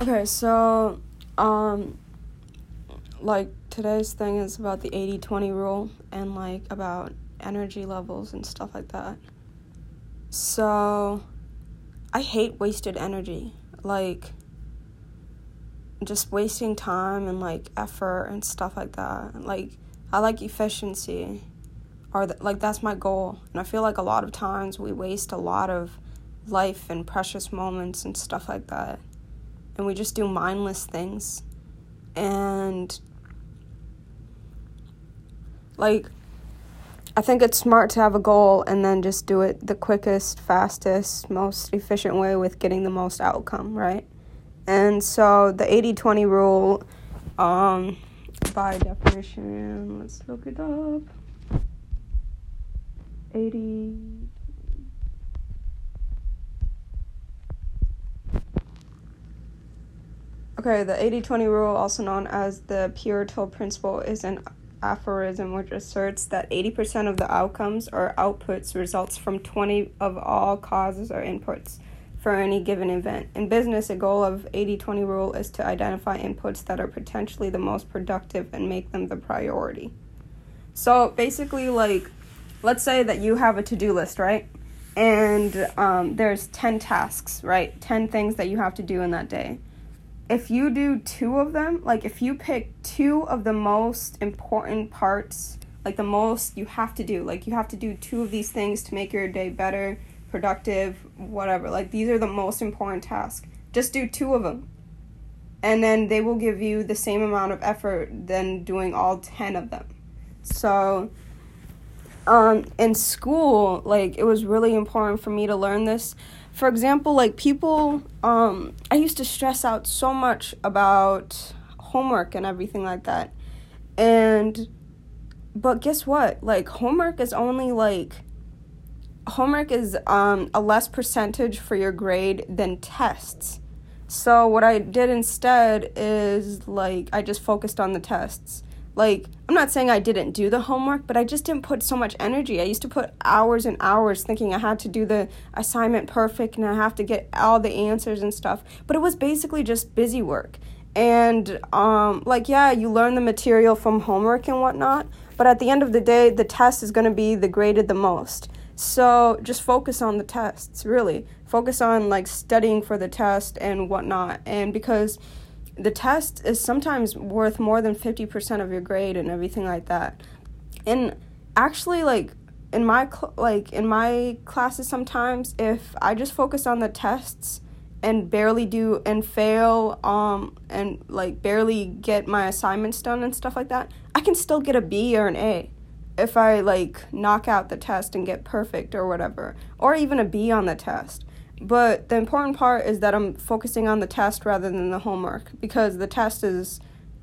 Okay, so um like today's thing is about the 80-20 rule and like about energy levels and stuff like that. So I hate wasted energy. Like just wasting time and like effort and stuff like that. Like I like efficiency or th- like that's my goal. And I feel like a lot of times we waste a lot of life and precious moments and stuff like that. And we just do mindless things. And like I think it's smart to have a goal and then just do it the quickest, fastest, most efficient way with getting the most outcome, right? And so the 80 20 rule, um, by definition, let's look it up. 80. Okay, the 80 20 rule, also known as the Pareto principle, is an aphorism which asserts that 80% of the outcomes or outputs results from 20 of all causes or inputs for any given event. In business, a goal of 80-20 rule is to identify inputs that are potentially the most productive and make them the priority. So basically like let's say that you have a to-do list, right? And um, there's 10 tasks, right? 10 things that you have to do in that day if you do two of them, like if you pick two of the most important parts, like the most you have to do, like you have to do two of these things to make your day better, productive, whatever. Like these are the most important tasks. Just do two of them. And then they will give you the same amount of effort than doing all 10 of them. So, um, in school, like it was really important for me to learn this for example, like people, um, I used to stress out so much about homework and everything like that. And, but guess what? Like, homework is only like, homework is um, a less percentage for your grade than tests. So, what I did instead is like, I just focused on the tests. Like, I'm not saying I didn't do the homework, but I just didn't put so much energy. I used to put hours and hours thinking I had to do the assignment perfect and I have to get all the answers and stuff. But it was basically just busy work. And, um, like, yeah, you learn the material from homework and whatnot, but at the end of the day, the test is going to be the graded the most. So just focus on the tests, really. Focus on, like, studying for the test and whatnot. And because the test is sometimes worth more than 50% of your grade and everything like that. And actually like in my cl- like in my classes sometimes if I just focus on the tests and barely do and fail um and like barely get my assignments done and stuff like that, I can still get a B or an A if I like knock out the test and get perfect or whatever or even a B on the test. But the important part is that I'm focusing on the test rather than the homework because the test is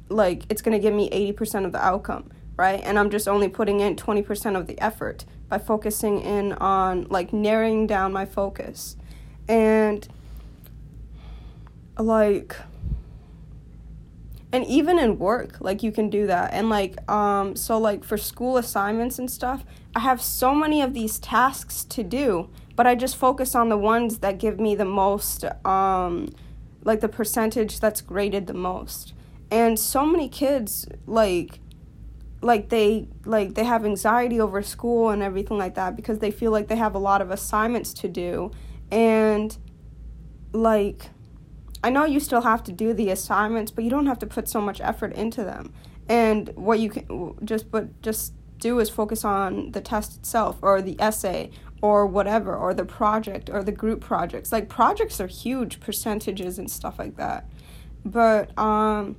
like it's going to give me 80% of the outcome, right? And I'm just only putting in 20% of the effort by focusing in on like narrowing down my focus. And like and even in work like you can do that and like um so like for school assignments and stuff i have so many of these tasks to do but I just focus on the ones that give me the most, um, like the percentage that's graded the most. And so many kids, like, like they like they have anxiety over school and everything like that because they feel like they have a lot of assignments to do and like I know you still have to do the assignments but you don't have to put so much effort into them and what you can just but just do is focus on the test itself or the essay or whatever or the project or the group projects. Like projects are huge percentages and stuff like that. But um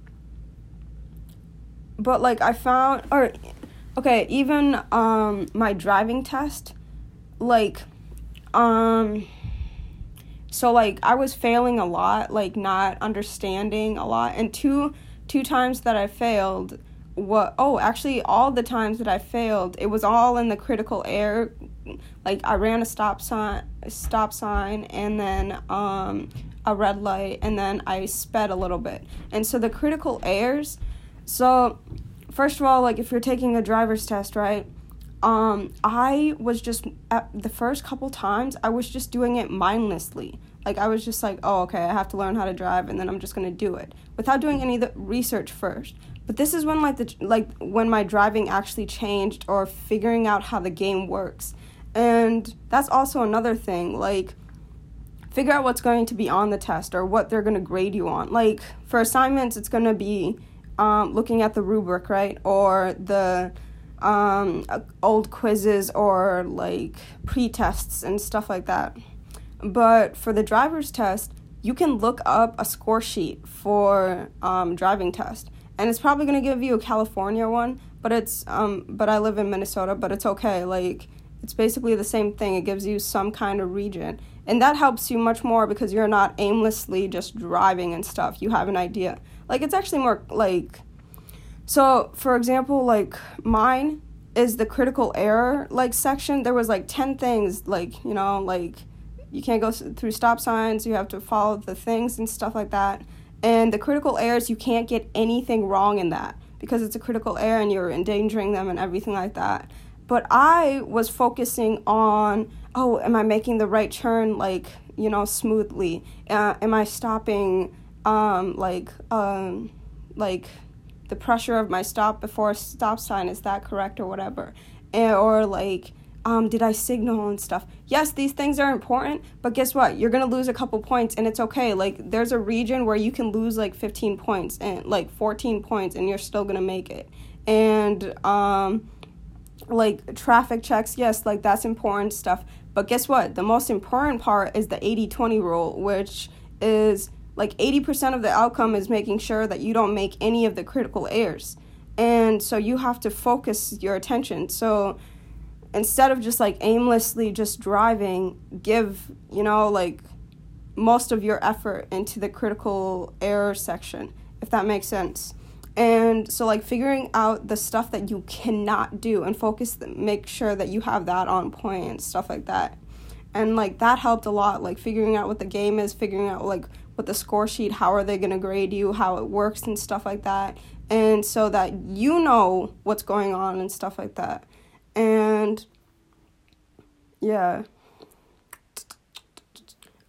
but like i found or okay even um my driving test like um so like i was failing a lot like not understanding a lot. And two two times that i failed what oh actually all the times that i failed it was all in the critical air like I ran a stop sign, stop sign, and then um, a red light, and then I sped a little bit. And so the critical errors. So first of all, like if you're taking a driver's test, right? Um, I was just at the first couple times I was just doing it mindlessly. Like I was just like, oh, okay, I have to learn how to drive, and then I'm just gonna do it without doing any of the research first. But this is when like the like when my driving actually changed, or figuring out how the game works, and that's also another thing. Like figure out what's going to be on the test or what they're gonna grade you on. Like for assignments, it's gonna be um, looking at the rubric, right, or the um, old quizzes or like pre-tests and stuff like that. But for the driver's test, you can look up a score sheet for um, driving test, and it's probably gonna give you a California one. But it's um, but I live in Minnesota, but it's okay. Like it's basically the same thing. It gives you some kind of region, and that helps you much more because you're not aimlessly just driving and stuff. You have an idea. Like it's actually more like so, for example, like mine is the critical error like section. There was like 10 things like, you know, like you can't go through stop signs, you have to follow the things and stuff like that. And the critical errors, you can't get anything wrong in that because it's a critical error and you're endangering them and everything like that. But I was focusing on, oh, am I making the right turn like, you know, smoothly? Uh, am I stopping um like um like the pressure of my stop before a stop sign is that correct or whatever and, or like um, did i signal and stuff. Yes these things are important but guess what? You're gonna lose a couple points and it's okay. Like there's a region where you can lose like 15 points and like 14 points and you're still gonna make it. And um like traffic checks yes like that's important stuff. But guess what? The most important part is the 80-20 rule which is like 80% of the outcome is making sure that you don't make any of the critical errors. And so you have to focus your attention. So instead of just like aimlessly just driving, give, you know, like most of your effort into the critical error section, if that makes sense. And so, like, figuring out the stuff that you cannot do and focus, make sure that you have that on point and stuff like that. And, like, that helped a lot, like, figuring out what the game is, figuring out, like, with the score sheet how are they going to grade you how it works and stuff like that and so that you know what's going on and stuff like that and yeah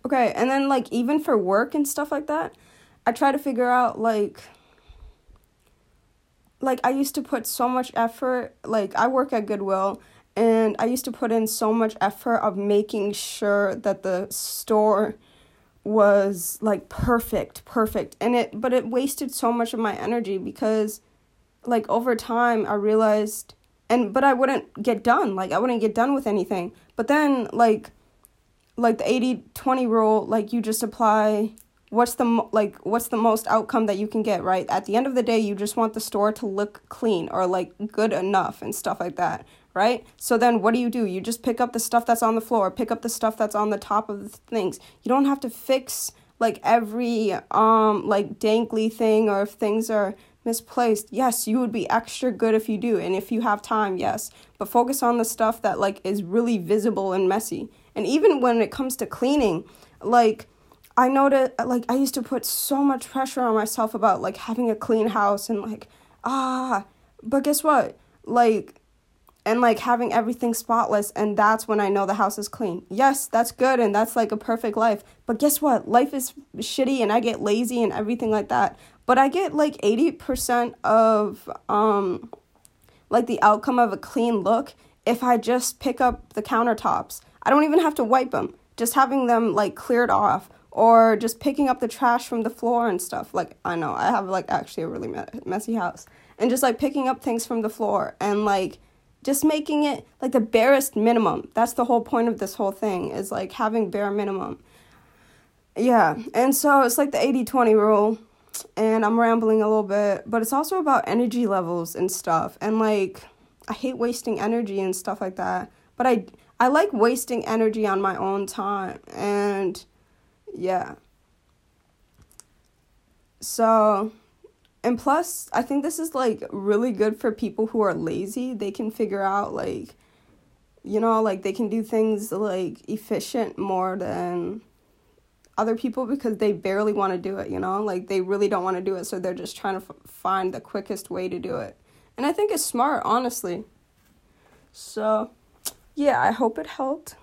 okay and then like even for work and stuff like that i try to figure out like like i used to put so much effort like i work at goodwill and i used to put in so much effort of making sure that the store was like perfect, perfect. And it but it wasted so much of my energy because like over time I realized and but I wouldn't get done. Like I wouldn't get done with anything. But then like like the 80/20 rule, like you just apply what's the like what's the most outcome that you can get, right? At the end of the day, you just want the store to look clean or like good enough and stuff like that right? So then what do you do? You just pick up the stuff that's on the floor, pick up the stuff that's on the top of the things. You don't have to fix like every um like dankly thing or if things are misplaced. Yes, you would be extra good if you do and if you have time, yes. But focus on the stuff that like is really visible and messy. And even when it comes to cleaning, like I noticed like I used to put so much pressure on myself about like having a clean house and like ah, but guess what? Like and like having everything spotless and that's when I know the house is clean. Yes, that's good and that's like a perfect life. But guess what? Life is shitty and I get lazy and everything like that. But I get like 80% of um like the outcome of a clean look if I just pick up the countertops. I don't even have to wipe them. Just having them like cleared off or just picking up the trash from the floor and stuff. Like I know I have like actually a really me- messy house. And just like picking up things from the floor and like just making it like the barest minimum. That's the whole point of this whole thing is like having bare minimum. Yeah, and so it's like the 80 20 rule, and I'm rambling a little bit, but it's also about energy levels and stuff. And like, I hate wasting energy and stuff like that, but I, I like wasting energy on my own time, and yeah. So and plus i think this is like really good for people who are lazy they can figure out like you know like they can do things like efficient more than other people because they barely want to do it you know? Like they really don't want to do it so they're just trying to f- find the quickest way to do it. And i think it's smart honestly. So yeah i hope it helped